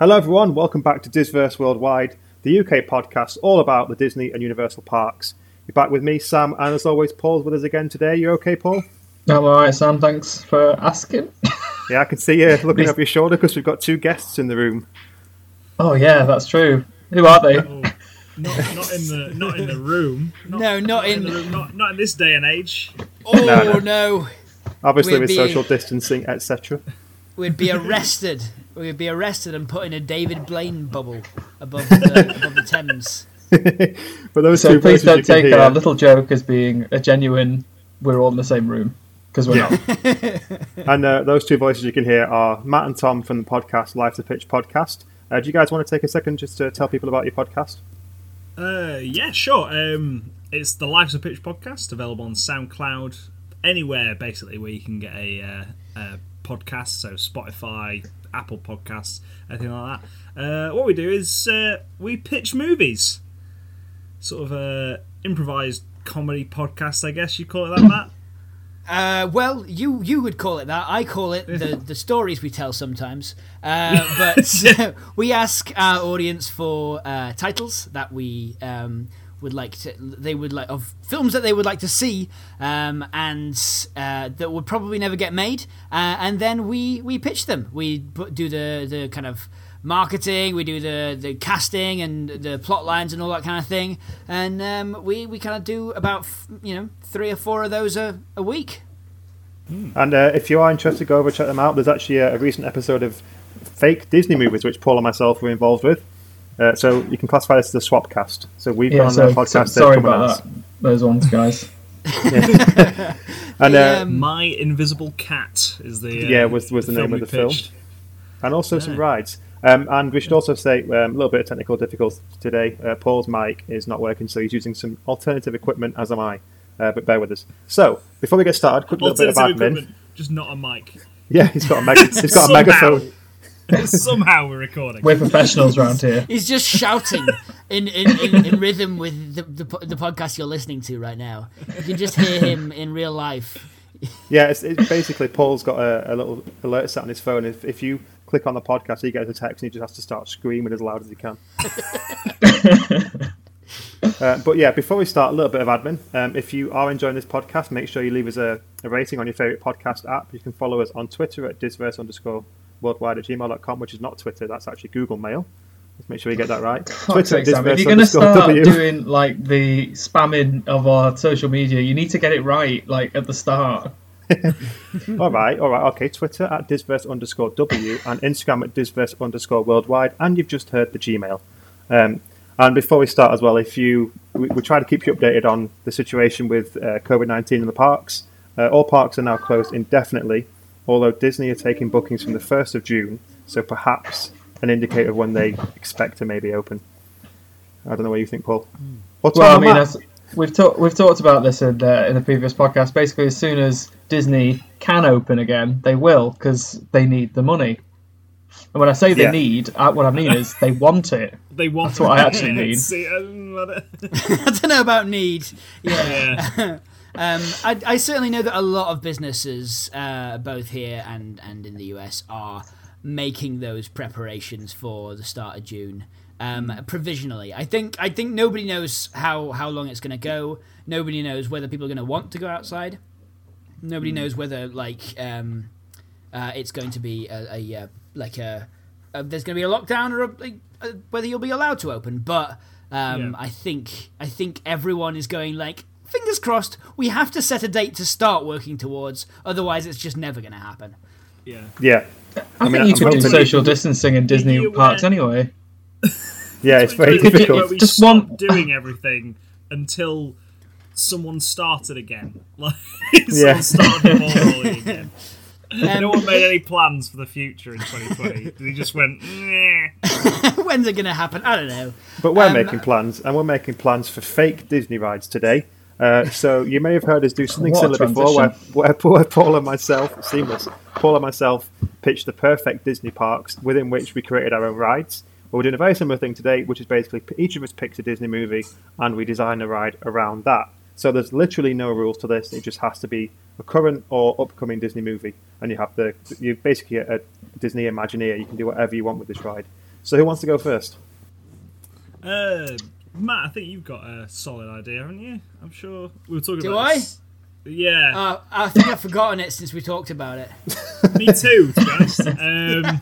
Hello, everyone. Welcome back to Disverse Worldwide, the UK podcast all about the Disney and Universal parks. You're back with me, Sam, and as always, Paul's with us again today. You okay, Paul? I'm alright, Sam. Thanks for asking. Yeah, I can see you looking over your shoulder because we've got two guests in the room. Oh yeah, that's true. Who are they? Oh, not, not in the not in the room. Not, No, not in- the room. Not, not in this day and age. Oh No, no. no. Obviously, We'll with be- social distancing, etc. We'd be arrested. We'd be arrested and put in a David Blaine bubble above the, above the Thames. But those So two please voices don't take hear, our little joke as being a genuine. We're all in the same room because we're Yeah. not. and uh, those two voices you can hear are Matt and Tom from the podcast Live to Pitch podcast. Uh, do you guys want to take a second just to tell people about your podcast? Uh, yeah, sure. Um, it's the Lives to Pitch podcast, available on SoundCloud, anywhere basically where you can get a, uh, a podcast. So Spotify, Apple Podcasts, anything like that. Uh, what we do is uh, we pitch movies, sort of a improvised comedy podcast, I guess you call it that, Matt. Uh, well, you you would call it that. I call it the, the stories we tell sometimes. Uh, but we ask our audience for uh, titles that we um, would like to. They would like of films that they would like to see, um, and uh, that would probably never get made. Uh, and then we we pitch them. We put, do the the kind of marketing, we do the, the casting and the plot lines and all that kind of thing, and um, we, we kind of do about you know three or four of those a, a week. And uh, if you are interested, go over check them out. There's actually a, a recent episode of fake Disney movies, which Paul and myself were involved with. Uh, so you can classify this as a swap cast. So we've Yeah. got So, on their so- podcast. sorry they've come on about that. Those ones, guys. And The, uh, um, My Invisible Cat is the uh, Yeah, was- was the name of we the film. and also some rides. Um, and we should also say um, a little bit of technical difficulty today. Uh, Paul's mic is not working, so he's using some alternative equipment, as am I. Uh, but bear with us. So before we get started, quick little bit of Alternative admin. just not a mic. Yeah, he's got a mega, he's got a megaphone. Somehow we're recording. We're professionals around here. He's just shouting in, in, in, in rhythm with the, the, the podcast you're listening to right now. You can just hear him in real life. Yeah, it's, it's basically Paul's got a, a little alert set on his phone. If, if you click on the podcast, he gets a text and he just has to start screaming as loud as he can. uh, but yeah, before we start, a little bit of admin. Um, if you are enjoying this podcast, make sure you leave us a, a rating on your favourite podcast app. You can follow us on Twitter at disverse underscore worldwide at gmail.com, which is not Twitter, that's actually Google Mail. Let's make sure we get that right. Disverse if you're going to start W. doing like the spamming of our social media, you need to get it right, like at the start. all right, all right, okay. Twitter at disverse underscore W and Instagram at disverse underscore worldwide. And you've just heard the Gmail. Um, and before we start as well, if you we, we try to keep you updated on the situation with uh, COVID nineteen in the parks. Uh, all parks are now closed indefinitely, although Disney are taking bookings from the first of June, so perhaps an indicator of when they expect to maybe open. I don't know what you think, Paul. What's Well, I mean, as, we've talked we've talked about this in, uh, in the previous podcast. Basically, as soon as Disney can open again, they will because they need the money. And when I say they Yeah. need, uh, what I mean is they want it. They want That's what I actually mean. See, I don't know about need. Yeah. yeah. Um, I, I certainly know that a lot of businesses, uh, both here and, and in the US, are making those preparations for the start of June. Um, provisionally, I think I think nobody knows how, how long it's going to go. Nobody knows whether people are going to want to go outside. Nobody knows whether like um, uh, it's going to be a, a uh, like a, a there's going to be a lockdown or a, a, uh, whether you'll be allowed to open. But um, Yeah. I think I think everyone is going like fingers crossed. We have to set a date to start working towards. Otherwise, it's just never going to happen. yeah. yeah, I, mean, think you I'm could do social distancing in Disney parks aware- anyway. yeah, it's very difficult. we Just stopped one- doing everything until someone started again. Like Yeah. started again. Um, no one made any plans for the future in 2020. They just went, When's it going to happen? I don't know. But we're Um, making plans, and we're making plans for fake Disney rides today. Uh, so you may have heard us do something What a similar before, where, transition. where, where Paul and myself, seamless, Paul and myself pitched the perfect Disney parks within which we created our own rides. Well, we're doing a very similar thing today, which is basically each of us picks a Disney movie and we design a ride around that. So there's literally no rules to this. It just has to be a current or upcoming Disney movie, and you have the you basically a, a Disney Imagineer. You can do whatever you want with this ride. So who wants to go first? Uh, Matt, I think you've got a solid idea, haven't you? I'm sure we were talking Do about. I? this- Yeah, Uh, I think I've forgotten it since we talked about it. me too. To be honest, um,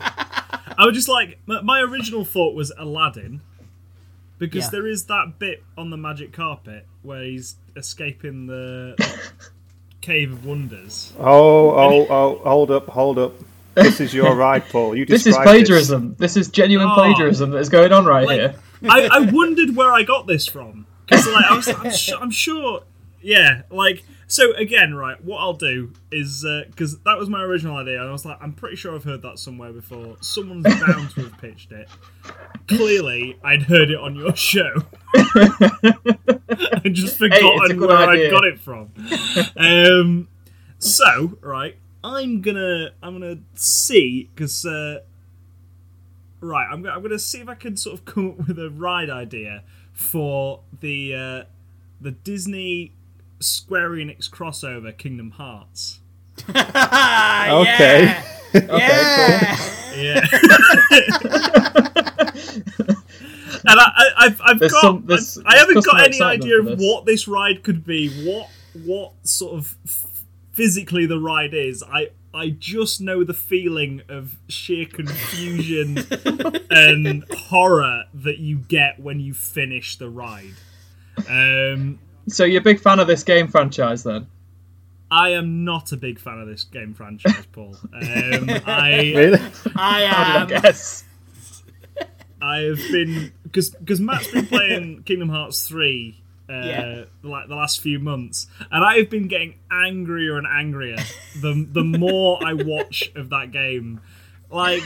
I was just like my, my original thought was Aladdin because Yeah. there is that bit on the magic carpet where he's escaping the cave of wonders. Oh, oh, oh! Hold up, hold up. This is your ride, Paul. You This is described plagiarism. This. is genuine Oh. plagiarism that is going on right Like, here. I, I wondered where I got this from because like I was I'm, su- I'm sure yeah like so again right what I'll do is because that was my original idea and I was like I'm pretty sure I've heard that somewhere before. Someone's bound to have pitched it. Clearly I'd heard it on your show. I just forgotten good where I got it from. Um so right I'm gonna I'm gonna see because uh, Right, I'm, go- I'm going to see if I can sort of come up with a ride idea for the uh, the Disney Square Enix crossover Kingdom Hearts. Okay. Yeah. yeah. Yeah. and I, I, I've, I've There's got. some- there's- I, I haven't got any idea of this. what this ride could be. What what sort of f- physically the ride is. I I just know the feeling of sheer confusion and horror that you get when you finish the ride. Um, So you're a big fan of this game franchise, then? I am not a big fan of this game franchise, Paul. Um, I Really? I How am. did I guess? I have been because because Matt's been playing Kingdom Hearts three. Uh, Yeah. like the last few months, and I have been getting angrier and angrier the the more I watch of that game. Like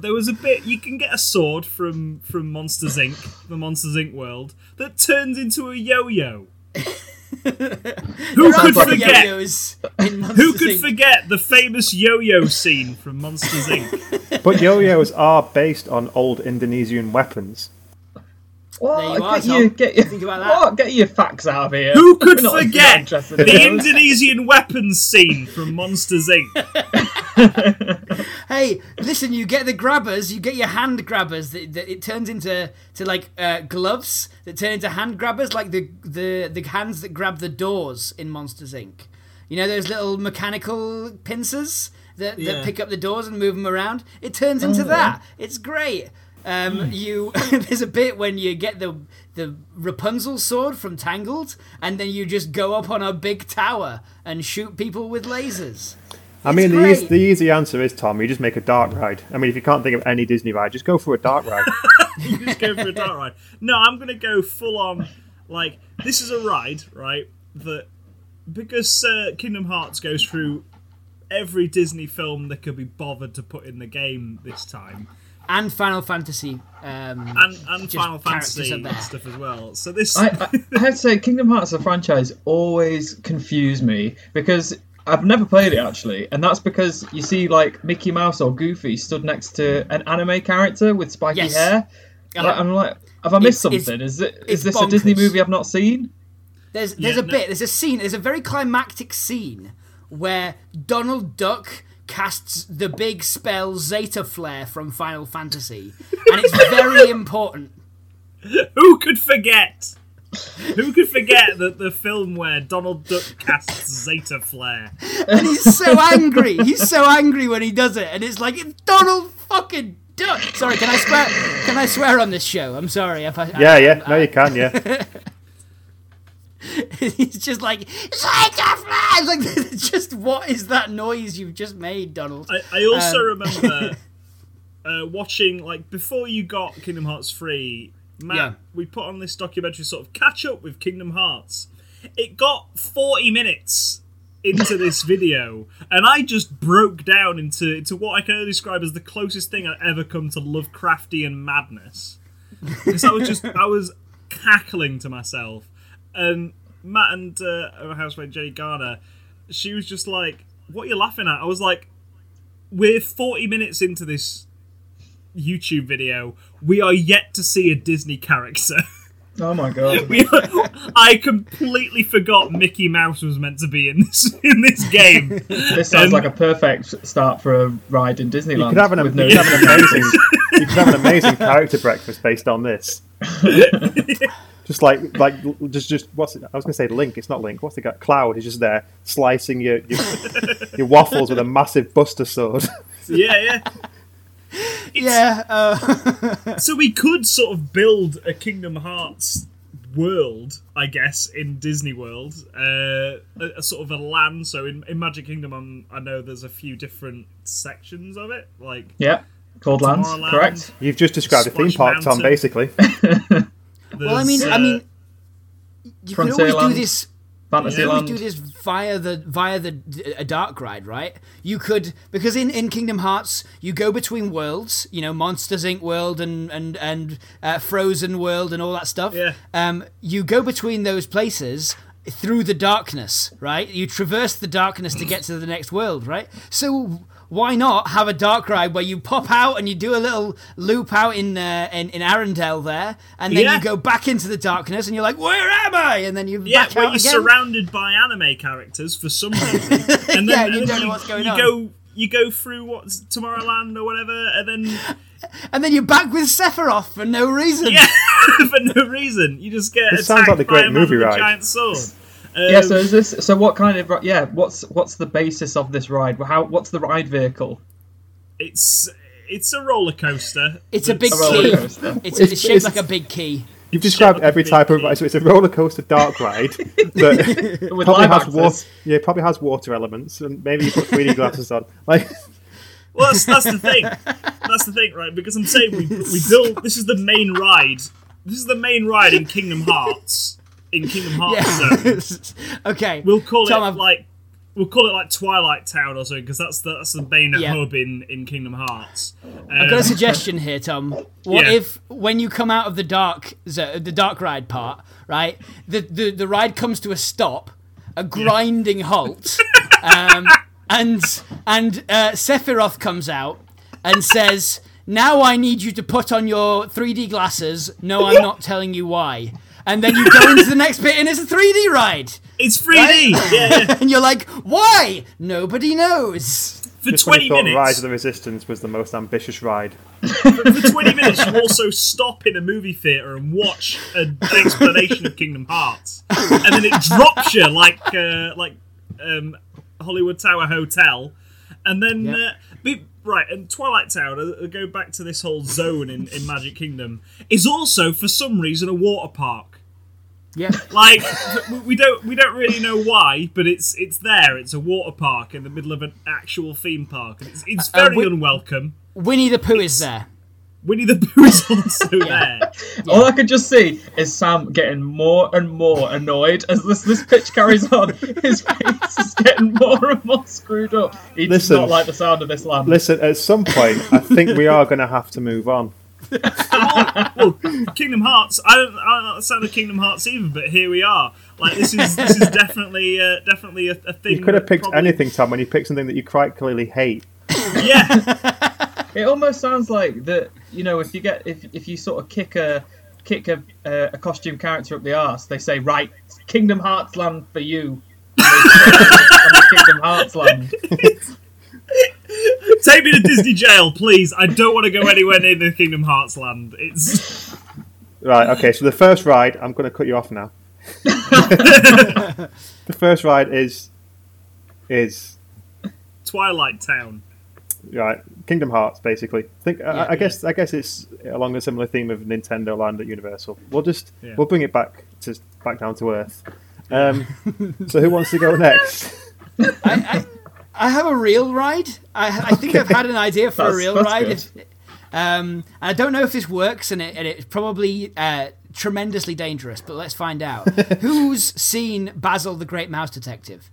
there was a bit you can get a sword from from Monsters Inc. the Monsters Inc. world that turns into a yo-yo. Who could Sounds like a forget? Yo-yos in Who could Inc. forget the famous yo-yo scene from Monsters Inc? But yo-yos are based on old Indonesian weapons. What? There you are, get Tom. you, get you, about that. What? Get your facts out of here. Who could not- we're not forget the those. Indonesian weapons scene from Monsters Inc? Hey, listen! You get the grabbers. You get your hand grabbers. That, that it turns into to like uh, gloves that turn into hand grabbers, like the the the hands that grab the doors in Monsters Inc. You know those little mechanical pincers that, Yeah. that pick up the doors and move them around. It turns into that. It's great. Um, you there's a bit when you get the the Rapunzel sword from Tangled, and then you just go up on a big tower and shoot people with lasers. I mean, the, great. easy, the easy answer is Tom. You just make a dark ride. I mean, if you can't think of any Disney ride, just go for a dark ride. Just go for a dark ride. No, I'm gonna go full on. Like this is a ride, right? That because uh, Kingdom Hearts goes through every Disney film that could be bothered to put in the game this time, and Final Fantasy. Um, and and Final Fantasy are stuff as well. So this. I, I, I have to say, Kingdom Hearts, the franchise, always confused me because I've never played it actually, and that's because you see like Mickey Mouse or Goofy stood next to an anime character with spiky Yes. hair. Uh-huh. Like, I'm like, have I missed It's- it's- something? Is it's is this a Disney movie I've not seen? There's there's Yeah, a no- bit, there's a scene, there's a very climactic scene where Donald Duck casts the big spell Zettaflare from Final Fantasy, and it's very important. Who could forget? Who could forget that the film where Donald Duck casts Zettaflare? And he's so angry. He's so angry when he does it, and it's like it's Donald fucking Duck. Sorry, can I swear? Can I swear on this show? I'm sorry if I. Yeah, I- yeah. I- No, you can. Yeah. He's just like Zettaflare. It's like, just what is that noise you've just made, Donald? I, I also Um, remember uh, watching like before you got Kingdom Hearts three. Matt, Yeah. we put on this documentary sort of catch up with Kingdom Hearts. It got forty minutes into this video, and I just broke down into into what I can only describe as the closest thing I've ever come to Lovecraftian madness. Because I was just I was cackling to myself, and Matt and uh, our housemate Jenny Garner, she was just like, "What are you laughing at?" I was like, "We're forty minutes into this YouTube video. We are yet to see a Disney character." Oh my god! We I completely forgot Mickey Mouse was meant to be in this in this game. this sounds Um, like a perfect start for a ride in Disneyland. You could have an, with no you could have an amazing. You could have an amazing character breakfast based on this. just like like just just what's it? I was going to say Link. It's not Link. What's the guy? Cloud. is just there slicing your your, your waffles with a massive Buster sword. yeah, yeah. Yeah. Uh, So we could sort of build a Kingdom Hearts world, I guess, in Disney World, uh, a, a sort of a land. So in, in Magic Kingdom, I'm, I know there's a few different sections of it, like Yeah, Cold Lands, correct. You've just described a theme Splash park, Tom. Basically, well, I mean, there's, I uh, mean, you can always do Frontierland. This. You always do this via the via the a dark ride, right? You could because in, in Kingdom Hearts you go between worlds, you know, Monsters Inc. world and and and uh, Frozen world and all that stuff. Yeah. Um, you go between those places through the darkness, right? You traverse the darkness to get to the next world, right? So why not have a dark ride where you pop out and you do a little loop out in uh, in, in Arendelle there, and then Yeah. you go back into the darkness and you're like, where am I? And then you Yeah, back where out you're again. surrounded by anime characters for some reason, and then, Yeah, and you then don't know what's going you on. go you go through what's Tomorrowland or whatever, and then and then you're back with Sephiroth for no reason. yeah, for no reason, you just get This attacked sounds like the by great a movie ride. giant sword. Yeah, Um, so is this so what kind of yeah, what's what's the basis of this ride? How what's the ride vehicle? it's it's a roller coaster. It's a big A key. It's, It's- it's shaped it's- like a big key. you've described every type of ride. So it's a roller coaster dark ride, but With probably has actors. water. Yeah, it probably has water elements, and maybe you put 3D glasses on. Like, Well, that's, that's the thing. That's the thing, right? Because I'm saying we we build. This is the main ride. This is the main ride in Kingdom Hearts. In Kingdom Hearts Zone. Yeah. okay. We'll call Tom, it I've- like we'll call it like Twilight Town or something because that's the, that's the main Yeah. hub in in Kingdom Hearts. I've got a Um, suggestion here, Tom. What Yeah. if when you come out of the dark, the dark ride part, right? The the, the ride comes to a stop, a grinding halt, um, and and uh, Sephiroth comes out and says, "Now I need you to put on your 3D glasses." No, I'm not telling you why. And then you go into the next bit, and it's a 3D ride, it's 3D. Yeah, yeah. and you're like, "Why? Nobody knows." For just when 20 you thought Rise of the Resistance was the most ambitious ride. For 20 minutes, you also stop in a movie theater and watch an explanation of Kingdom Hearts, and then it drops you like uh, like um, Hollywood Tower Hotel, and then Yep. uh, be, right and Twilight Tower. uh, Go back to this whole zone in, in Magic Kingdom is also for some reason a water park. Yeah. Like we- we don't we don't really know why, but it's it's there. It's a water park in the middle of an actual theme park. and It's, it's Uh, very unwelcome. Winnie the Pooh is there. Winnie the Pooh is also there. All I can just see is Sam getting more and more annoyed as this this pitch carries on. His face is getting more and more screwed up. He does not like the sound of this lamp. Listen, at some point, I think we are going to have to move on. well, Kingdom Hearts. I don't, I don't know the sound of Kingdom Hearts either, but here we are. Like this is this is definitely uh, definitely a, a thing. You could have picked probably- anything, Tom, when you picked something that you quite clearly hate. Yeah, It almost sounds like that. You know, if you get if if you sort of kick a kick a uh, a costume character up the arse, they say, "Right, Kingdom Hearts land for you." And they on the Kingdom Hearts land. Take me to Disney jail, please. I don't want to go anywhere near the Kingdom Hearts land. It's Right, okay, so the first ride, I'm going to cut you off now. the first ride is. is. Twilight Town. Right, Kingdom Hearts, basically. Think, I- Yeah. I, guess I guess it's along a similar theme of Nintendo Land at Universal. We'll just Yeah. we'll bring it back to back down to earth. Um, so who wants to go next? I, I, I have a real ride. I, I think I've had an idea for a That's- real that's ride. good. If, um, I don't know if this works, and, it, and it's probably uh, tremendously dangerous. But let's find out. Who's seen Basil the Great Mouse Detective?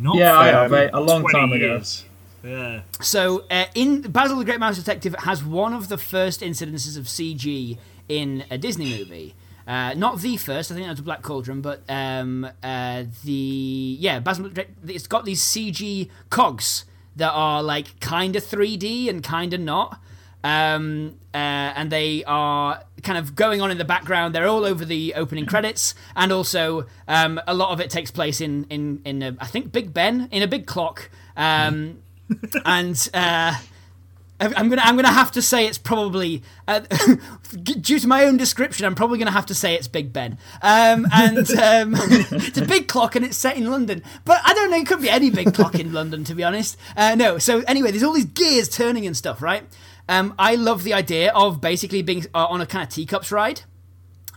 Not Yeah, I have, mate, a long time ago. years. Yeah. So, uh, in Basil the Great Mouse Detective has one of the first incidences of CG in a Disney movie. Uh, not the first, I think that was Black Cauldron, but um, uh, the yeah, Basil. It's got these CG cogs that are like kind of 3D and kind of not. Um, uh, and they are kind of going on in the background. They're all over the opening credits, and also um, a lot of it takes place in in in a, I think Big Ben in a big clock. Um, and uh, I'm gonna I'm gonna have to say it's probably uh, due to my own description. I'm probably gonna have to say it's Big Ben. Um, and um, it's a big clock and it's set in London. But I don't know. It could be any big clock in London, to be honest. Uh, no. So anyway, there's all these gears turning and stuff, right? Um, I love the idea of basically being uh, on a kind of teacups ride,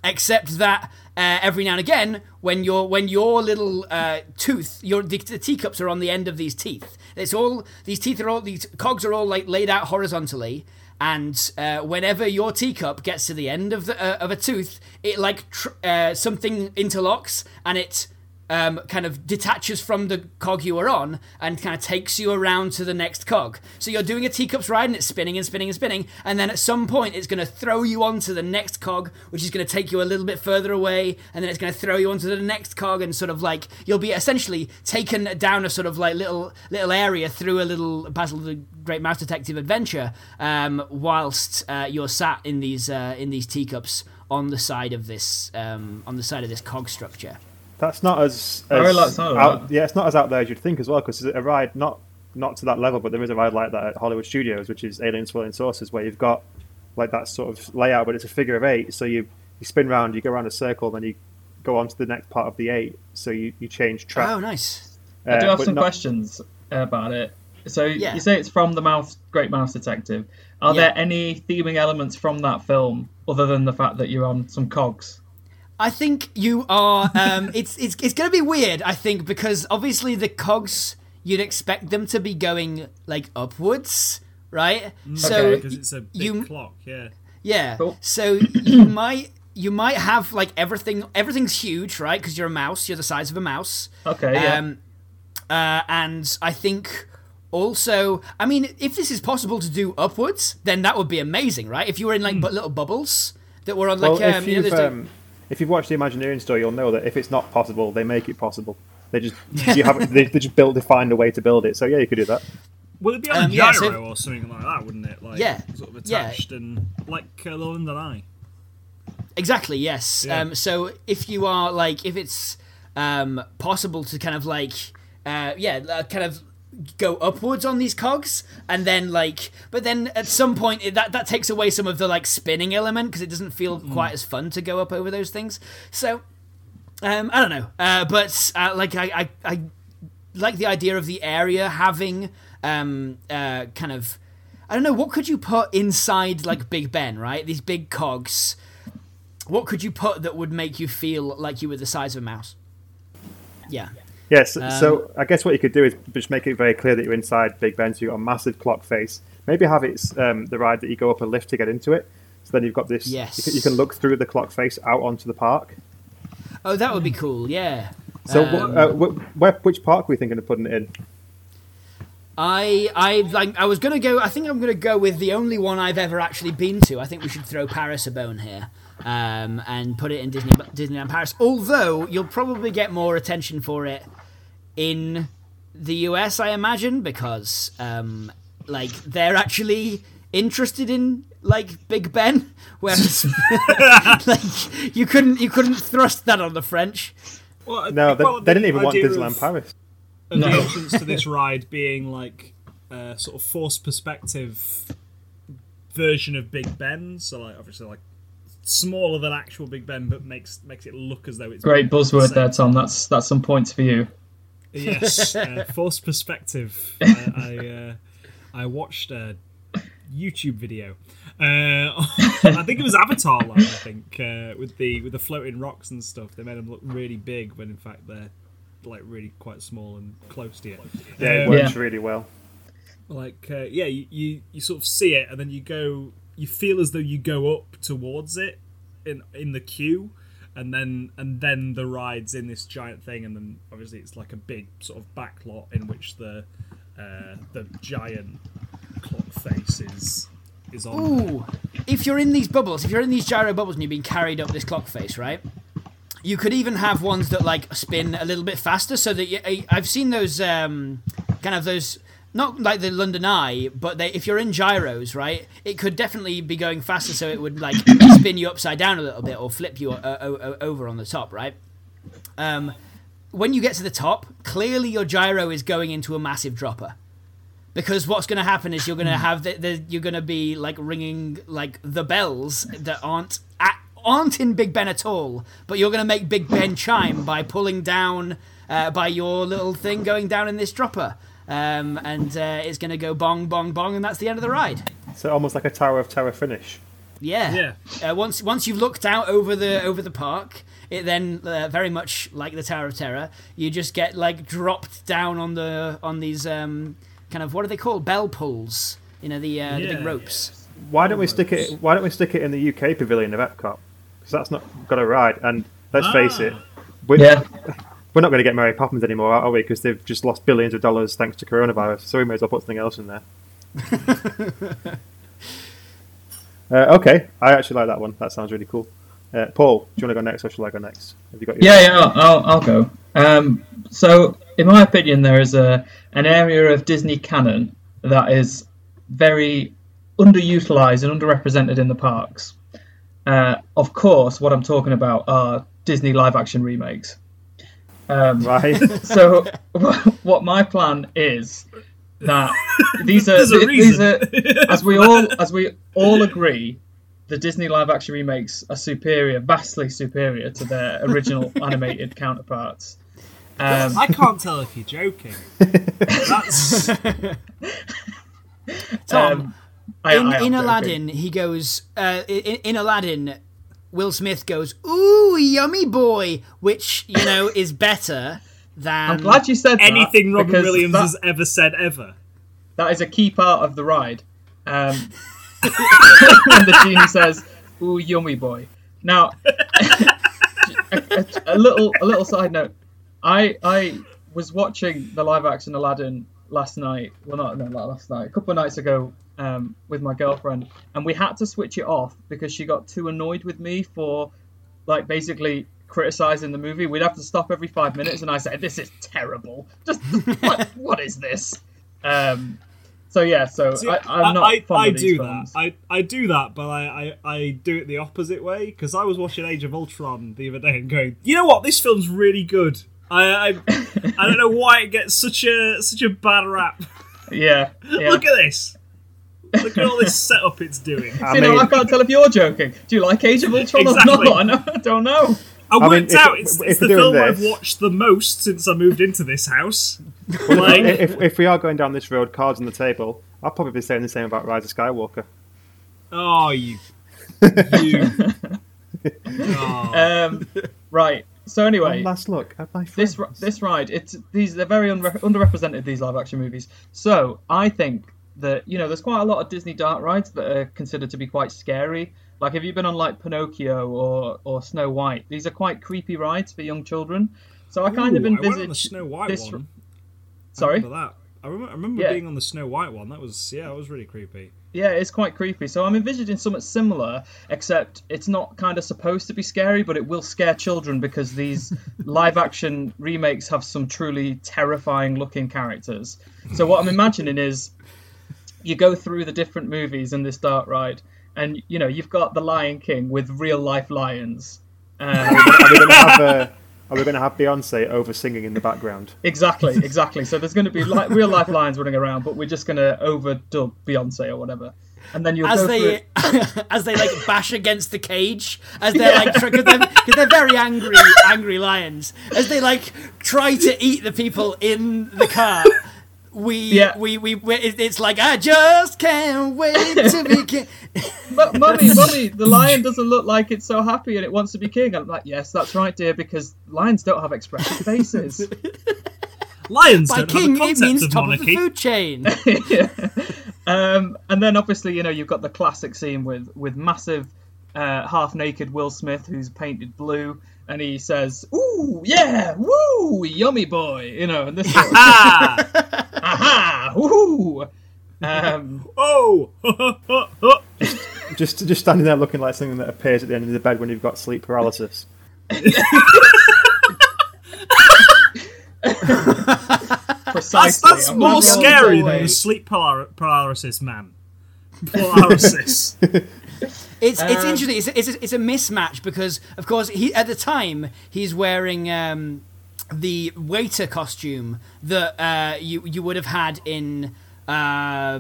except that uh, every now and again, when your when your little uh, tooth, your the, the, teacups are on the end of these teeth. It's all these teeth are all these cogs are all like laid out horizontally, and uh, whenever your teacup gets to the end of the uh, of a tooth, it like tr- uh, something interlocks and it um, kind of detaches from the cog you are on and kind of takes you around to the next cog. So you're doing a teacups ride and it's spinning and spinning and spinning, and then at some point it's going to throw you onto the next cog, which is going to take you a little bit further away, and then it's going to throw you onto the next cog, and sort of like you'll be essentially taken down a sort of like little little area through a little Basil the Great Mouse Detective adventure, um, whilst uh, you're sat in these uh, in these teacups on the side of this um, on the side of this cog structure. That's not as, as really like out, yeah, it's not as out there as you'd think as well. Because a ride not not to that level, but there is a ride like that at Hollywood Studios, which is Alien Swirling Saucers, where you've got like that sort of layout, but it's a figure of eight. So you you spin around, you go around a circle, then you go on to the next part of the eight. So you, you change track. Oh, nice. Uh, I do have some not... questions about it. So yeah. you say it's from the Mouse Great Mouse Detective. Are yeah. there any theming elements from that film other than the fact that you're on some cogs? I think you are. Um, it's it's it's going to be weird. I think because obviously the cogs you'd expect them to be going like upwards, right? Mm. So because it's a big you, clock, yeah. Yeah. Cool. So you might you might have like everything. Everything's huge, right? Because you're a mouse. You're the size of a mouse. Okay. Yeah. Um, uh, and I think also, I mean, if this is possible to do upwards, then that would be amazing, right? If you were in like mm. little bubbles that were on like well, um, you know, um, if you've watched the Imagineering Story, you'll know that if it's not possible, they make it possible. They just you have they, they just build they find a way to build it. So yeah, you could do that. Would it be on um, a gyro yeah, so, or something like that? Wouldn't it? Like yeah, sort of attached yeah. and like uh, the London Eye. Exactly. Yes. Yeah. Um, so if you are like, if it's um, possible to kind of like, uh, yeah, uh, kind of go upwards on these cogs and then like but then at some point it, that that takes away some of the like spinning element because it doesn't feel mm. quite as fun to go up over those things. So um i don't know. Uh but uh, like I, I i like the idea of the area having um uh kind of i don't know what could you put inside like big ben right? These big cogs. What could you put that would make you feel like you were the size of a mouse? Yeah Yes. Um, so I guess what you could do is just make it very clear that you're inside Big Ben. So you've got a massive clock face. Maybe have it um, the ride that you go up a lift to get into it. So then you've got this. Yes. You can, you can look through the clock face out onto the park. Oh, that would be cool. Yeah. So um, uh, where, which park were you thinking of putting it in? I I like I was gonna go. I think I'm gonna go with the only one I've ever actually been to. I think we should throw Paris a bone here um, and put it in Disney Disneyland Paris. Although you'll probably get more attention for it in the US, I imagine, because um, like they're actually interested in like Big Ben, whereas like you couldn't you couldn't thrust that on the French. Well, no, they, they didn't even want Disneyland Paris. no. the entrance to this ride being like a sort of forced perspective version of Big Ben, so like obviously like smaller than actual Big Ben, but makes makes it look as though it's great buzzword there, Tom. That's that's some points for you. Yes, uh, forced perspective. I I, uh, I watched a YouTube video. Uh, I think it was Avatar Land. I think uh, with the with the floating rocks and stuff, they made them look really big when in fact they're like really quite small and close to you. Yeah, it um, works yeah. really well. Like uh, yeah, you, you you sort of see it and then you go, you feel as though you go up towards it in in the queue and then and then the ride's in this giant thing, and then obviously it's like a big sort of backlot in which the uh, the giant clock face is is on. Ooh, if you're in these bubbles, if you're in these gyro bubbles and you're being carried up this clock face, right? You could even have ones that like spin a little bit faster, so that you, I've seen those um, kind of those not like the London Eye, but they, if you're in gyros, right, it could definitely be going faster, so it would like spin you upside down a little bit or flip you uh, over on the top, right? Um, when you get to the top, clearly your gyro is going into a massive dropper, because what's going to happen is you're going to have the, the you're going to be like ringing like the bells that aren't at, aren't in Big Ben at all, but you're going to make Big Ben chime by pulling down uh, by your little thing going down in this dropper. Um, and uh, it's going to go bong, bong, bong, and that's the end of the ride. So almost like a Tower of Terror finish. Yeah. Yeah. Uh, once once you've looked out over the over the park, it then uh, very much like the Tower of Terror, you just get like dropped down on the on these um, kind of what are they called bell pulls? You know the uh, the big Yeah, ropes. Why don't we stick it? Why don't we stick it in the UK pavilion of Epcot? Because that's not got a ride. And let's face it, we're, Yeah. We're not going to get Mary Poppins anymore, are we? Because they've just lost billions of dollars thanks to coronavirus. So we may as well put something else in there. uh, okay, I actually like that one. That sounds really cool. Uh, Paul, do you want to go next, or shall I go next? Have you got? Your Yeah, yeah, I'll, I'll, I'll go. Um, so, in my opinion, there is a an area of Disney canon that is very underutilized and underrepresented in the parks. Uh, of course, what I'm talking about are Disney live action remakes. Um, Right. so, what my plan is that these are There's a these are as we all as we all agree, the Disney live action remakes are superior, vastly superior to their original animated counterparts. Um, I can't tell if you're joking. That's Tom, um, I- in, I am in joking. Aladdin, he goes uh, in, in Aladdin. Will Smith goes, "Ooh, yummy boy," which you know is better than I'm glad you said that, anything Robin Williams that, has ever said ever. that is a key part of the ride. Um, when the genie says, "Ooh, yummy boy." Now, a, a- a little a little side note. I I was watching the live action Aladdin last night. Well, not no, not last night. A couple of nights ago um, with my girlfriend, and we had to switch it off because she got too annoyed with me for like basically criticizing the movie. We'd have to stop every five minutes, and I said, "This is terrible. Just what, what is this?" Um, so yeah, so See, I, I'm not I, fond I of these do films. that. I, I do that, but I, I, I do it the opposite way because I was watching Age of Ultron the other day and going, you know what, this film's really good. I, I, I don't know why it gets such a such a bad rap. Yeah, yeah. Look at this. Look at all this setup it's doing. I you know, I can't tell if you're joking. Do you like Age of Ultron Exactly. or not? I, don't know. I mean, worked if- out it's, if it's the we're doing film I've watched the most since I moved into this house. like, if, if we are going down this road, cards on the table, I'll probably be saying the same about Rise of Skywalker. oh, you, you. Oh. Um, right. So anyway, One last look at my this friends. ri- this ride, it's these they're very unre- underrepresented these live action movies. So I think that you know there's quite a lot of Disney dark rides that are considered to be quite scary. Like have you been on like Pinocchio or or Snow White? These are quite creepy rides for young children. So I kind of Ooh, I went on the Snow White this. one. Sorry. I remember that. I remember, I remember Yeah. being on the Snow White one. That was yeah, that was really creepy. Yeah, it's quite creepy. So I'm envisaging something similar, except it's not kind of supposed to be scary, but it will scare children because these live action remakes have some truly terrifying looking characters. So what I'm imagining is you go through the different movies in this dark ride, and you know you've got the Lion King with real life lions. Um, Are we going to have Are going to have Beyonce over singing in the background? exactly, exactly. So there's going to be li- real life lions running around, but we're just going to overdub Beyonce or whatever, and then you'll as go they it. as they like bash against the cage as they're like because they're, 'cause they're very angry angry lions as they like try to eat the people in the car we Yeah. we, we we it- it's like I just can't wait to be king. But mummy, mummy, the lion doesn't look like it's so happy and it wants to be king. I'm like, yes, that's right, dear, because lions don't have expressive faces. Lions By don't king have a it means of top monarchy. of the food chain. um, and then obviously, you know, you've got the classic scene with with massive, uh, half naked Will Smith who's painted blue, and he says, "Ooh, yeah, woo, yummy boy," you know, and this sort of, Ah! aha, woo. Um, oh! Just just standing there looking like something that appears at the end of the bed when you've got sleep paralysis. precisely. that's that's more scary than the sleep parar- paralysis man. Paralysis. It's it's Um, interesting. It's, it's, a, it's a mismatch because, of course, he at the time he's wearing um, the waiter costume that uh, you you would have had in uh,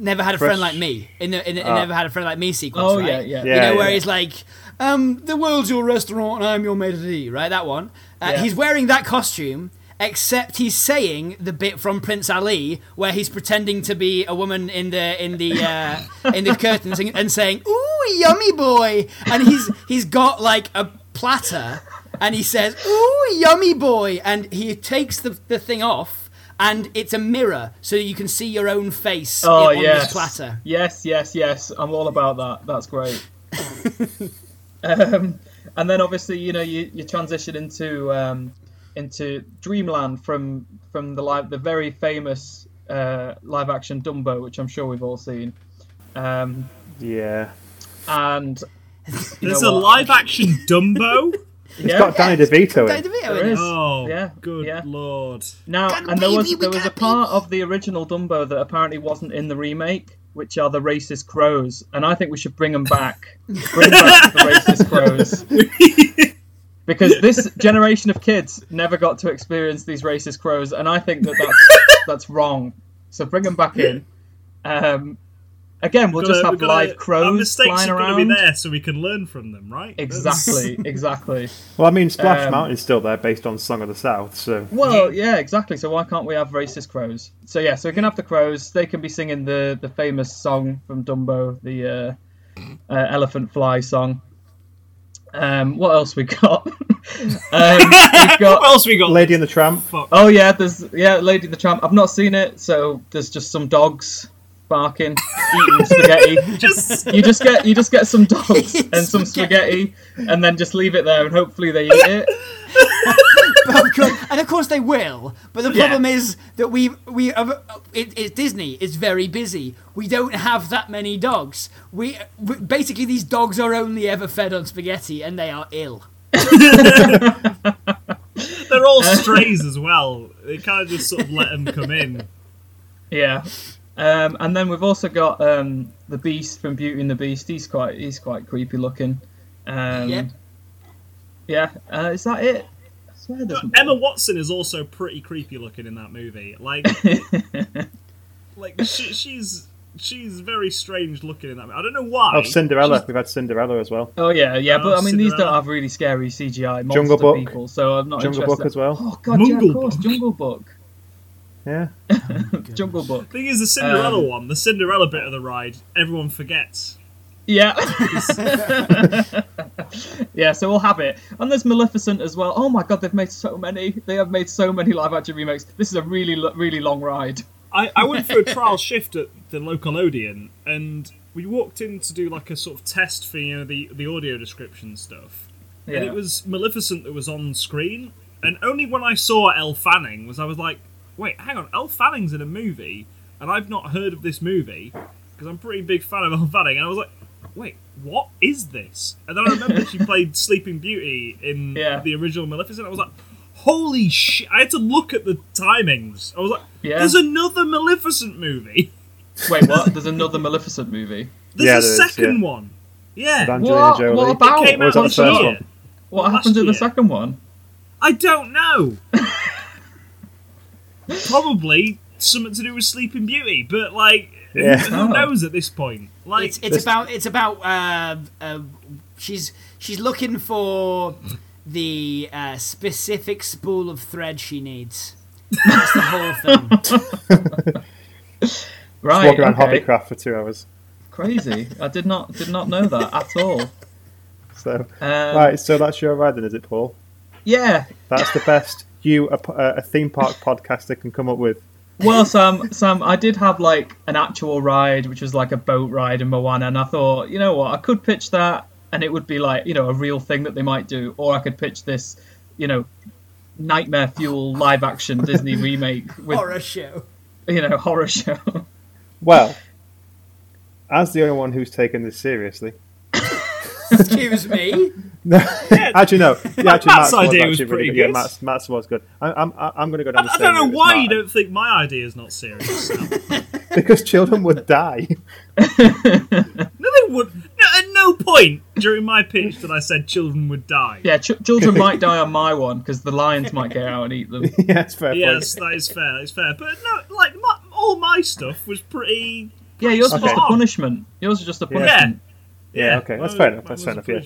Never had a Fresh- friend like me in the, in the Ah. Never had a friend like me sequence. Oh, right? yeah, yeah. You Yeah, know where yeah. he's like, um, the world's your restaurant and I'm your maitre d', right? That one. Uh, Yeah. He's wearing that costume, except he's saying the bit from Prince Ali where he's pretending to be a woman in the in the uh, in the curtains and, and saying, "Ooh, yummy boy," and he's he's got like a platter and he says, "Ooh, yummy boy," and he takes the the thing off. And it's a mirror, so you can see your own face Oh on this yes, platter. yes, yes, yes. I'm all about that. That's great. um, and then obviously, you know, you, you transition into um, into Dreamland from from the live the very famous uh, live action Dumbo, which I'm sure we've all seen. Um, Yeah. and There's a live action Dumbo. It's yeah, got Danny DeVito Danny in. DeVito There in it. is. Oh, Yeah, good yeah. lord. Now, Got and there was there was a got part of the original Dumbo that apparently wasn't in the remake, which are the racist crows, and I think we should bring them back. Bring back the racist crows. Because this generation of kids never got to experience these racist crows, and I think that that's, that's wrong. So bring them back in. Um, again, we'll just Gotta- have we gotta- live Our crows mistakes flying have got to around. be there so we can learn from them, right? Exactly, exactly. Well, I mean, Splash Um, Mountain is still there based on Song of the South, so Well, yeah, exactly. So why can't we have racist crows? So yeah, so we can have the crows. They can be singing the the famous song from Dumbo, the uh, uh, Elephant Fly song. Um, what else we got? um, we've what got. else we got? Lady and the Tramp. Fuck. Oh yeah, there's yeah, Lady and the Tramp. I've not seen it, so there's just some dogs barking, eating spaghetti. Just You just get you just get some dogs and some Spaghetti. spaghetti, and then just leave it there, and hopefully they eat it. But of course- and of course they will. But the Yeah. problem is that we we have, it, it's Disney. It's very busy. We don't have that many dogs. We, we basically these dogs are only ever fed on spaghetti, and they are ill. they're all strays as well. They kind of just sort of let them come in. Yeah. Um, and then we've also got um, the Beast from Beauty and the Beast. He's quite he's quite creepy looking. Um, Yep. Yeah. Uh, is that it? I swear there's. Emma Watson is also pretty creepy looking in that movie. Like, like she, she's she's very strange looking in that. Movie. I don't know why. Oh, Cinderella. We've had Cinderella as well. Oh yeah, yeah, but Oh, I mean these don't have really scary CGI monster Jungle Book. people, so I'm not Jungle interested. Book as well. Oh god, yeah, of course, Book. Jungle Book. Yeah. Jungle Book. Thing is, the Cinderella Um, one, the Cinderella bit of the ride, everyone forgets. Yeah. yeah, so we'll have it. And there's Maleficent as well. Oh my god, they've made so many. They have made so many live action remakes. This is a really, really long ride. I, I went for a trial shift at the local Odeon, and we walked in to do like a sort of test for you know the the audio description stuff, Yeah. and it was Maleficent that was on screen, and only when I saw Elle Fanning was I was like, wait, hang on, Elle Fanning's in a movie, and I've not heard of this movie because I'm a pretty big fan of Elle Fanning, and I was like, wait, what is this? And then I remember she played Sleeping Beauty in Yeah. the original Maleficent. I was like. Holy shit! I had to look at the timings. I was like, Yeah. "There's another Maleficent movie." Wait, what? There's another Maleficent movie. There's Yeah, a there is, second yeah. one. Yeah, What? What about? it came Or out that the this first year. one? What happened to the second one? I don't know. Probably something to do with Sleeping Beauty, but like, who- Yeah. who Oh. knows at this point? Like, It's it's about it's about uh, uh, she's she's looking for the uh, specific spool of thread she needs. That's the whole thing. Right. Walking around okay. Hobbycraft for two hours. Crazy. I did not did not know that at all. So, Um, right, so that's your ride then, is it, Paul? Yeah. That's the best you, a, a theme park podcaster, can come up with. Well, Sam, Sam, I did have like an actual ride, which was like a boat ride in Moana, and I thought, you know what, I could pitch that, and it would be like, you know, a real thing that they might do, or I could pitch this, you know, nightmare fuel live action Disney remake with, Horror show. you know, horror show. Well, as the only one who's taken this seriously. Excuse me. No, actually, no. Yeah, actually, Matt's Matt's idea was was actually pretty really good. good. Yeah, Matt's, Matt's was good. I, I'm, I'm going to go I, down the I don't know why Matt. you don't think my idea is not serious. Sam. Because children would die. no, they would. No, at no point during my pitch that I said children would die. Yeah, ch- children might die on my one because the lions might get out and eat them. yeah, it's fair Yes, point. that is fair. That is fair. But no, like my, all my stuff was pretty. Yeah, yours was Okay. just a punishment. Yours was just a punishment. Yeah, okay, that's oh, fair enough, that's fair enough, yeah.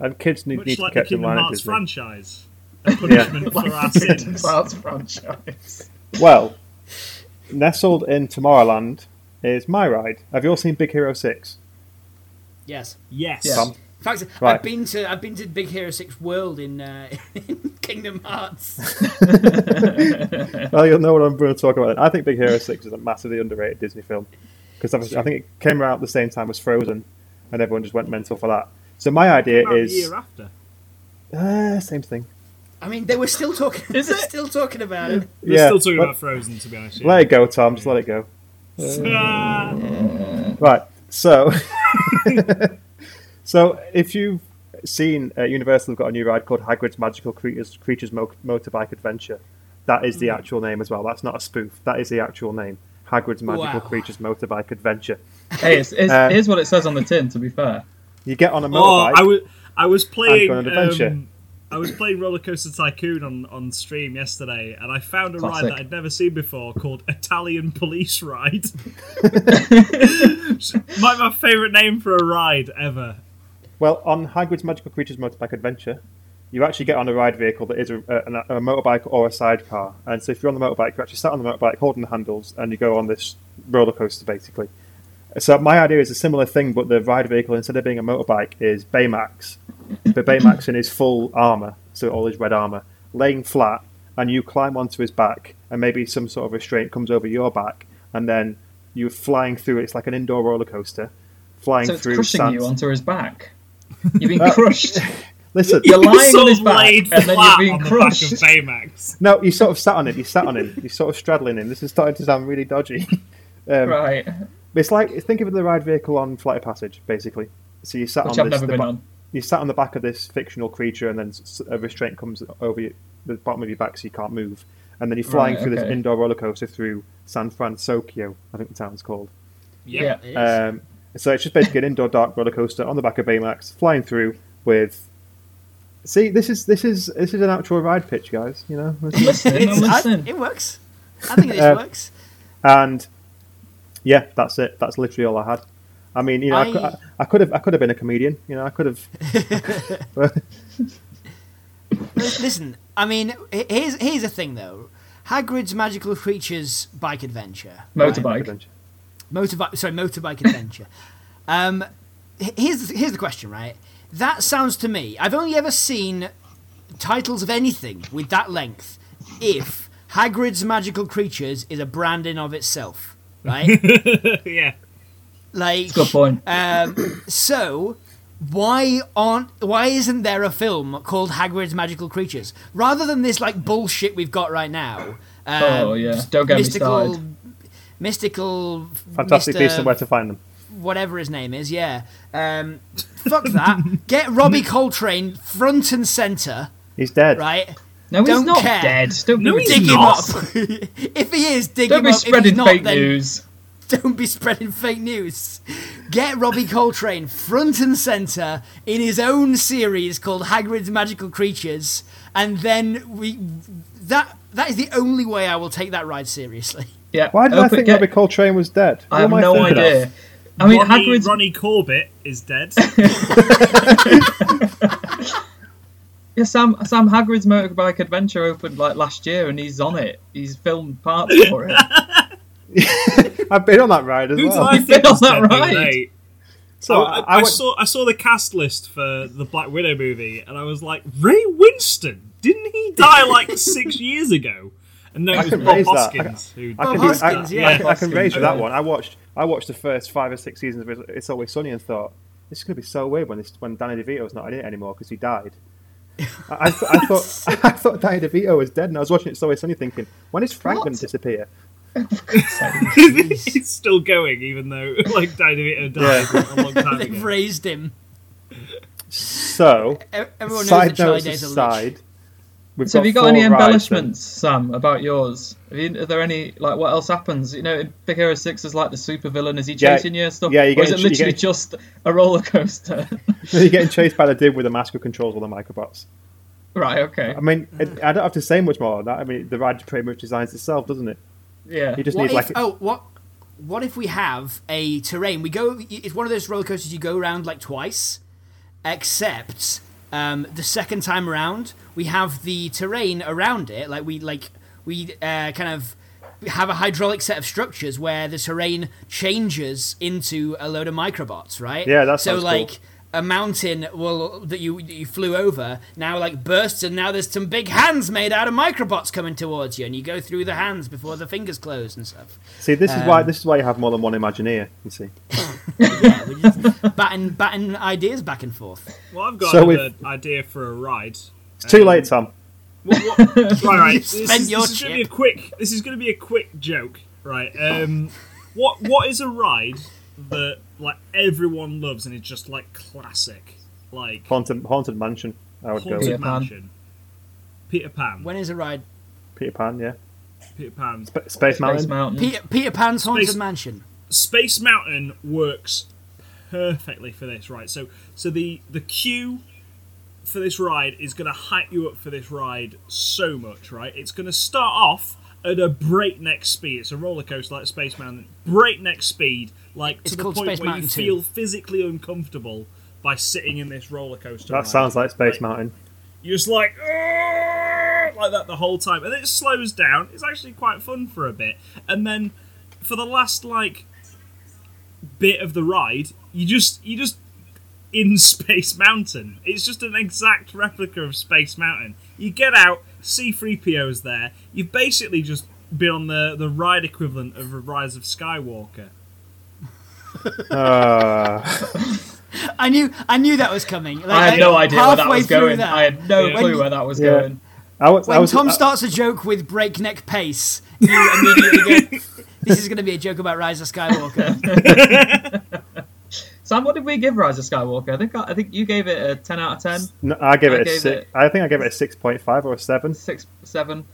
Punishment. And kids need, Much need to like be the kept in Kingdom line at Hearts Disney. franchise. A punishment for our sins. Hearts franchise. Well, nestled in Tomorrowland is my ride. Have you all seen Big Hero Six? Yes. Yes. Yeah. Tom? In fact, Right. I've been to I've been to Big Hero Six World in, uh, in Kingdom Hearts. Well, you'll know what I'm going to talk about. Then. I think Big Hero Six is a massively underrated Disney film because I think it came out at the same time as Frozen, and everyone just went mental for that. So my idea About the is year after. uh, same thing. I mean, they were still talking. Is they're it? still talking about it. We're yeah, still talking let, about Frozen, to be honest. let it go, Tom. Just let it go. Ah. Right. So, so if you've seen uh, Universal have got a new ride called Hagrid's Magical Creatures Creatures Mo- Motorbike Adventure, that is the Hmm. actual name as well. That's not a spoof. That is the actual name. Hagrid's Magical Wow. Creatures Motorbike Adventure. Hey, it's, it's, Uh, here's what it says on the tin. To be fair, You get on a Oh, motorbike. I was I was playing. go on an adventure. Um, I was playing Roller Coaster Tycoon on, on stream yesterday, and I found a ride that I'd never seen before called Italian Police Ride. my my favourite name for a ride ever. Well, on Hagrid's Magical Creatures Motorbike Adventure, you actually get on a ride vehicle that is a, a, a motorbike or a sidecar. And so if you're on the motorbike, you're actually sat on the motorbike holding the handles and you go on this roller coaster basically. So my idea is a similar thing, but the ride vehicle, instead of being a motorbike, is Baymax. But Baymax in his full armour, so all his red armour, laying flat, and you climb onto his back, and maybe some sort of restraint comes over your back, and then you're flying through. It's like an indoor roller coaster, flying through so it's through crushing sand. you onto his back. You've been Uh, crushed. Listen, You're lying sort on his back, and then you're being on crushed. the back of Baymax. No, you sort of sat on him. You sat on him. You sort of straddling him. This is starting to sound really dodgy. Um, Right, It's like think of the ride vehicle on Flight of Passage, basically. So you sat which on I've this. never the been ba- on. You sat on the back of this fictional creature, and then a restraint comes over you, the bottom of your back, so you can't move. And then you're flying Right, through this indoor roller coaster through San Francisco, I think the town's called. Yeah. It is. Um, so it's just basically an indoor dark roller coaster on the back of Baymax, flying through with. See, this is this is this is an actual ride pitch, guys. You know, This I'm listening. I'm It's- I- it works. I think this Uh, works. and yeah, that's it. That's literally all I had. I mean, you know, I, I- could, I, I could have, I could have been a comedian. You know, I could have. Listen, I mean, here's here's the thing though. Hagrid's Magical Creatures Bike Adventure. right? Motorbike. motorbike sorry motorbike adventure um h- here's here's the question right that sounds to me i've only ever seen titles of anything with that length if hagrid's magical creatures is a brand in of itself right yeah. like Good point. um so why aren't why isn't there a film called hagrid's magical creatures rather than this like bullshit we've got right now um, Oh, yeah. Don't get me mystical started. mystical Fantastic Mr. Beasts and Where to Find Them. whatever his name is, yeah. Um, fuck that. Get Robbie Coltrane front and centre, He's dead. right? No, he's Don't not care. dead. Don't No, be Dig him up. if he is, dig Don't him be up. If spreading not, fake then news. don't be spreading fake news. Get Robbie Coltrane front and centre in his own series called Hagrid's Magical Creatures, and then we that that is the only way I will take that ride seriously. Yeah. Why did I think get- Robbie Coltrane was dead? I What have am no thinking of? idea. I mean, Ronnie, Hagrid's Ronnie Corbett is dead. Yeah, Sam Sam Hagrid's motorbike adventure opened like last year, and he's on it. He's filmed parts for it. I've been on that ride as Who did well. I You've been on that dead the other ride? day? So I, I, I went- saw I saw the cast list for the Black Widow movie, and I was like, Ray Winstone, didn't he die like six years ago? And no, I it was can Bob raise that. Hoskins who. I Bob can, I- Hoskins, yeah. I, I can raise you that one. I watched I watched the first five or six seasons of It's Always Sunny and thought this is going to be so weird when this, when Danny DeVito's not in it anymore because he died. I, I, th- I thought I thought Danny DeVito was dead, and I was watching it so It's Always Sunny thinking, when is Frank going What? to disappear? Oh, he's still going, even though like Danny DeVito died a long time They've ago. raised him. So, Everyone knows side that Charlie notes Day's a lich. aside, we've So have you got any rides then. embellishments, Sam, about yours? Have you, are there any like what else happens? You know, in Big Hero Six is like the super villain. Is he Yeah, chasing you and stuff? yeah, you or is get- it you literally get- just a roller coaster? You're getting chased by the dude with the mask who controls all the microbots. right. Okay. I mean, it, I don't have to say much more on that. I mean, the ride pretty much designs itself, doesn't it? Yeah. You just What need if, like oh, what? What if we have a terrain? We go. It's one of those roller coasters you go around like twice, except um, the second time around we have the terrain around it. Like we like we uh, kind of have a hydraulic set of structures where the terrain changes into a load of microbots, right? Yeah, that so sounds cool. Like. A mountain will that you you flew over now like bursts and now there's some big hands made out of microbots coming towards you and you go through the hands before the fingers close and stuff. see, this is why um, this is why you have more than one Imagineer. You see, Yeah, we're just batting, batting ideas back and forth. Well, I've got So another idea for a ride. it's too Um, late, Tom. What, what, right, right. You This, spent is, your this is going to be a quick. This is going to be a quick joke, right? Um, what what is a ride that like everyone loves and it's just like classic, like Haunted Haunted Mansion. I would go Haunted Peter with Pan. Mansion, Peter Pan, When is a ride? Peter Pan. Yeah, Peter Pan. Sp- Space, Space Mountain. Mountain. Peter, Peter Pan's Haunted Space- Mansion. Space Mountain works perfectly for this, right? So so the the queue for this ride is going to hype you up for this ride so much, right? It's going to start off at a breakneck speed. It's a roller coaster like Space Mountain, breakneck speed, like It's to the point Space where Mountain you 2. feel physically uncomfortable by sitting in this roller coaster. That ride. sounds like Space Like, Mountain. You're just like like that the whole time, and it slows down. It's actually quite fun for a bit, and then for the last like bit of the ride, you just you just in Space Mountain. It's just an exact replica of Space Mountain. You get out, C3PO's there. You've basically just been on the the ride equivalent of a Rise of Skywalker. Uh, I knew, I knew that was coming. Like, I had no idea where that halfway was through going. that, I had no Yeah. clue where that was Yeah. going. I was, I when was, Tom I- starts a joke with breakneck pace, you immediately go, "This is going to be a joke about Rise of Skywalker." Sam, what did we give Rise of Skywalker? I think I think you gave it a ten out of ten, no, I gave I it a gave six. it- I think I gave it a six point five or a seven. six, seven.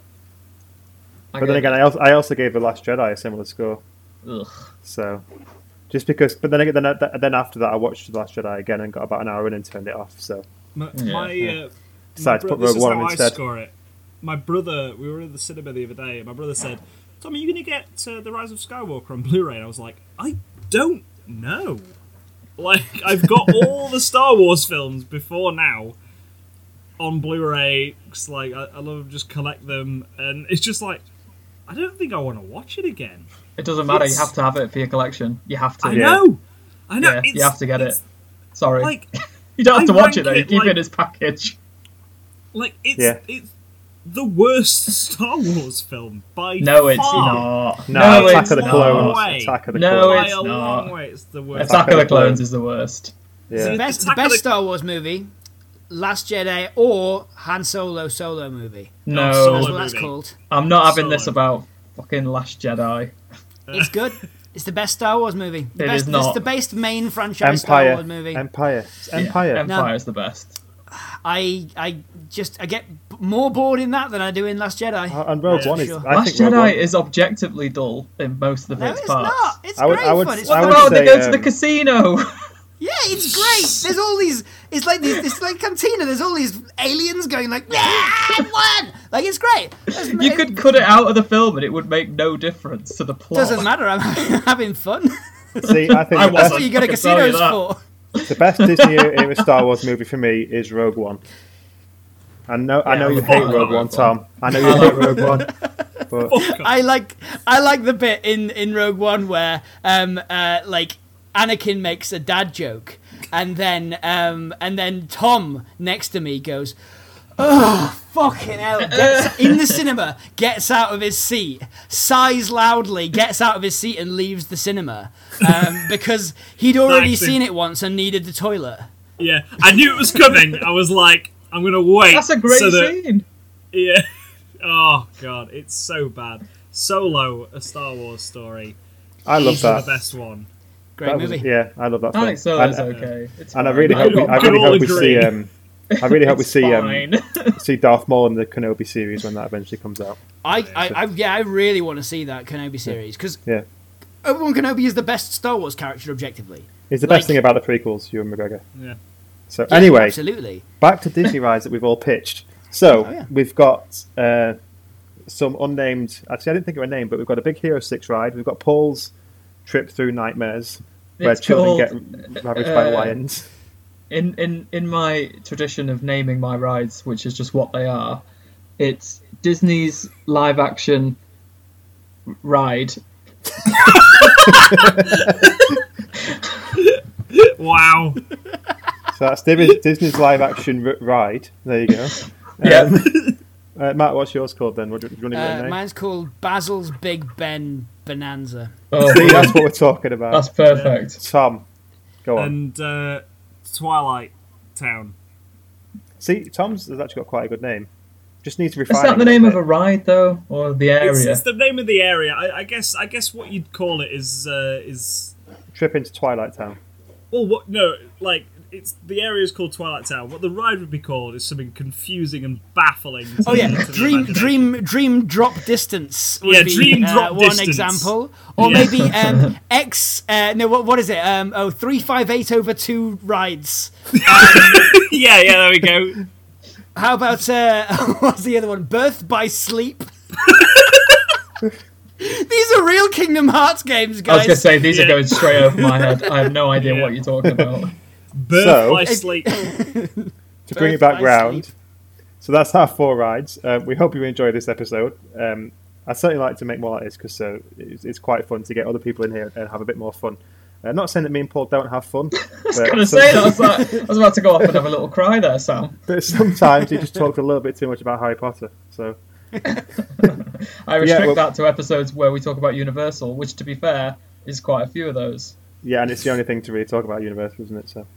I But then again, I also, I also gave the Last Jedi a similar score. ugh. So, just because, but then again, then, then after that, I watched The Last Jedi again and got about an hour in and turned it off. So, My, Yeah, my, uh, decided to my put bro- this Rogue is One how I instead. score it. My brother, we were in the cinema the other day, and my brother said, "Tom, are you going to get uh, the Rise of Skywalker on Blu-ray?" And I was like, "I don't know. Like, I've got all the Star Wars films before now on Blu-ray. 'cause, like, I, I love just collect them, and it's just like, I don't think I want to watch it again. It doesn't matter. You have to have it for your collection. You have to. I Yeah. know, I know. Yeah, you have to get it. Sorry, Like, you don't have I to watch it though. You keep like- it in his package. like it's Yeah. it's the worst Star Wars film by No, it's far. not. no, No, Attack it's of the not. Clones. Way. Attack of the No, Clones. by it's a not. long way. It's the worst. Attack of the Clones. Clones is the worst. Yeah. See, best, the Attack of best the- Star Wars movie, Last Jedi, or Han Solo solo movie. No, Solo That's what that's movie. called. I'm not having this Solo. about fucking Last Jedi. Uh. It's good. It's the best Star Wars movie. The It best, is not. It's the best main franchise Star Empire. Wars movie. Empire. It's Yeah, Empire. Empire No. is the best. I I just I get b- more bored in that than I do in Last Jedi. Uh, and Rogue Yeah, One is. sure. I Last think Jedi One- is objectively dull in most of no, its it's parts. not. It's I would- great I would- fun. It's I What would about they say, go to the um, casino? Yeah, it's great. There's all these. It's like these. It's like Cantina. There's all these aliens going like, yeah, I won. Like it's great. It's- you it could cut it out of the film and it would make no difference to the plot. Doesn't matter. I'm having fun. See, I think I wasn't. That's what you go to I can tell you casinos for. the best Disney era Star Wars movie for me is Rogue One. I know, I know you hate Rogue Rogue One, One. Tom. I know you hate Rogue One, but I like I like the bit in in Rogue One where um uh like Anakin makes a dad joke and then um and then Tom next to me goes Oh fucking hell! Gets, in the cinema, gets out of his seat, sighs loudly, gets out of his seat, and leaves the cinema um, because he'd already Thanks, seen it once and needed the toilet. Yeah, I knew it was coming. I was like, I'm gonna wait. That's a great so that, scene. Yeah. Oh god, it's so bad. Solo, a Star Wars story. I love Easily that. the best one. Great That was- movie. yeah, I love that. Film. I film. think Solo's and, okay. It's and I really I hope we, got- I really all hope we see um, I really hope we see um, see Darth Maul in the Kenobi series when that eventually comes out. I, I, I yeah, I really want to see that Kenobi series because Yeah, Obi Wan Kenobi is the best Star Wars character objectively. it's the Like- best thing about the prequels, Ewan McGregor. Yeah. So Yeah, anyway, absolutely. back to Disney rides that we've all pitched. So Oh, yeah. we've got uh, some unnamed. Actually, I didn't think of a name, but we've got a big Hero Six ride. We've got Paul's trip through nightmares, where It's children called, get ravaged by uh, lions. in in in my tradition of naming my rides, which is just what they are, it's Disney's live action ride. Wow. So that's Disney- Disney's live action r- ride. There you go. Yeah. Um, uh, Matt, what's yours called then? What do you, do you want to give it a Uh, name? mine's called Basil's Big Ben Bonanza. Oh, See, that's what we're talking about. that's perfect. Tom, go on. and uh, Twilight Town. See, Tom's has actually got quite a good name. Just needs to refine. Is refine. that the name bit. of a ride though, or the It's, area? it's the name of the area. I, I guess. I guess what you'd call it is uh, is trip into Twilight Town? well, what? No, like it's the area is called Twilight Town. What the ride would be called is something confusing and baffling. To, Oh yeah, to dream imagination. dream dream drop distance. Would Yeah, be, dream uh, drop one distance. example, or Yeah. maybe um, X. Uh, no, what what is it? Um, oh, three five eight over two rides. yeah, yeah. There we go. How about uh, what's the other one? Birth by sleep. These are real Kingdom Hearts games, guys. I was guys. gonna say these Yeah. are going straight over my head. I have no idea Yeah. what you're talking about. Birth So- by sleep. To bring it back round. sleep. So that's our four rides. Um, we hope you enjoyed this episode. Um, I'd certainly like to make more like this because uh, it's, it's quite fun to get other people in here and have a bit more fun. Uh, not saying that me and Paul don't have fun. I was gonna say that. I was, like, I was about to go off and have a little cry there, Sam. But sometimes you just talk a little bit too much about Harry Potter. So I restrict well- that to episodes where we talk about Universal, which, to be fair, is quite a few of those. yeah, and it's the only thing to really talk about Universal, isn't it? So Men in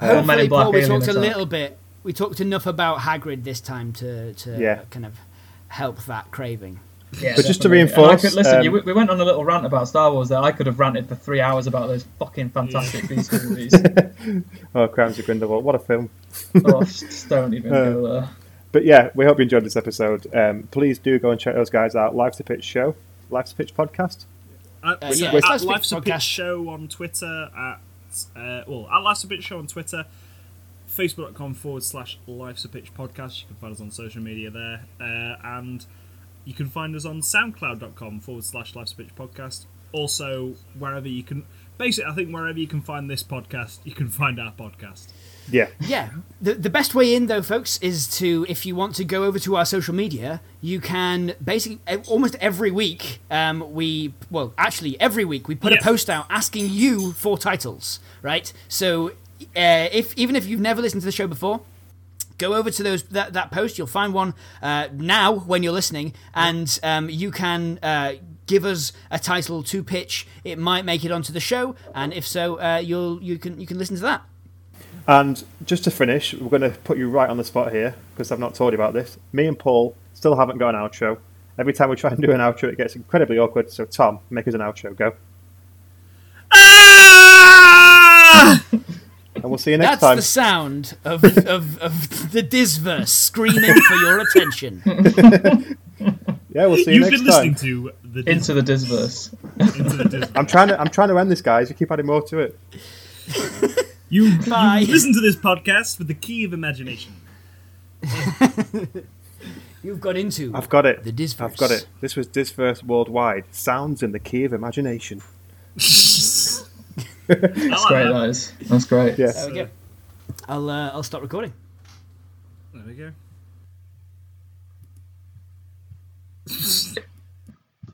Hopefully, Black Paul, we talked a Attack. little bit. We talked enough about Hagrid this time to to Yeah. kind of help that craving. Yeah, But just to definitely. And I reinforce, could, listen, um, you, we went on a little rant about Star Wars there. I could have ranted for three hours about those fucking fantastic Beast movies. oh, Crimes of Grindelwald, what a film! oh, don't even Uh, go there. But yeah, we hope you enjoyed this episode. Um, please do go and check those guys out. Life's a Pitch Show, Life's a Pitch podcast. At, Uh, yeah, at it's Life's Pitch Life's a Pitch podcast. Show on Twitter. At uh, well, at Life's a Pitch Show on Twitter. Facebook.com forward slash Life's a Pitch podcast. You can find us on social media there, uh, and you can find us on SoundCloud.com forward slash Life's a Pitch podcast. Also, wherever you can, basically, I think wherever you can find this podcast, you can find our podcast. Yeah, Yeah, the the best way in though, folks, is to if you want to go over to our social media, you can basically almost every week. Um, we well, actually every week we put Yeah. a post out asking you for titles, right? So uh, if even if you've never listened to the show before. Go over to those that, that post. You'll find one uh, now when you're listening, and um, you can uh, give us a title to pitch. It might make it onto the show, and if so, uh, you'll you can you can listen to that. And just to finish, we're going to put you right on the spot here because I've not told you about this. Me and Paul still haven't got an outro. Every time we try and do an outro, it gets incredibly awkward. So Tom, make us an outro. Go, Ah! and we'll see you next That's time. That's the sound of, of, of the Disverse screaming for your attention. Yeah, we'll see you You've next time. You've been listening to the Into the Disverse. into the Disney. I'm trying to I'm trying to end this, guys. You keep adding more to it. You, Bye. you listen to this podcast with the key of imagination. You've got into I've got it. the Disverse. I've got it. This was Disverse Worldwide. Sounds in the key of imagination. That's like great, that. that is. That's great. Yeah. There we go. I'll uh, I'll stop recording. There we go.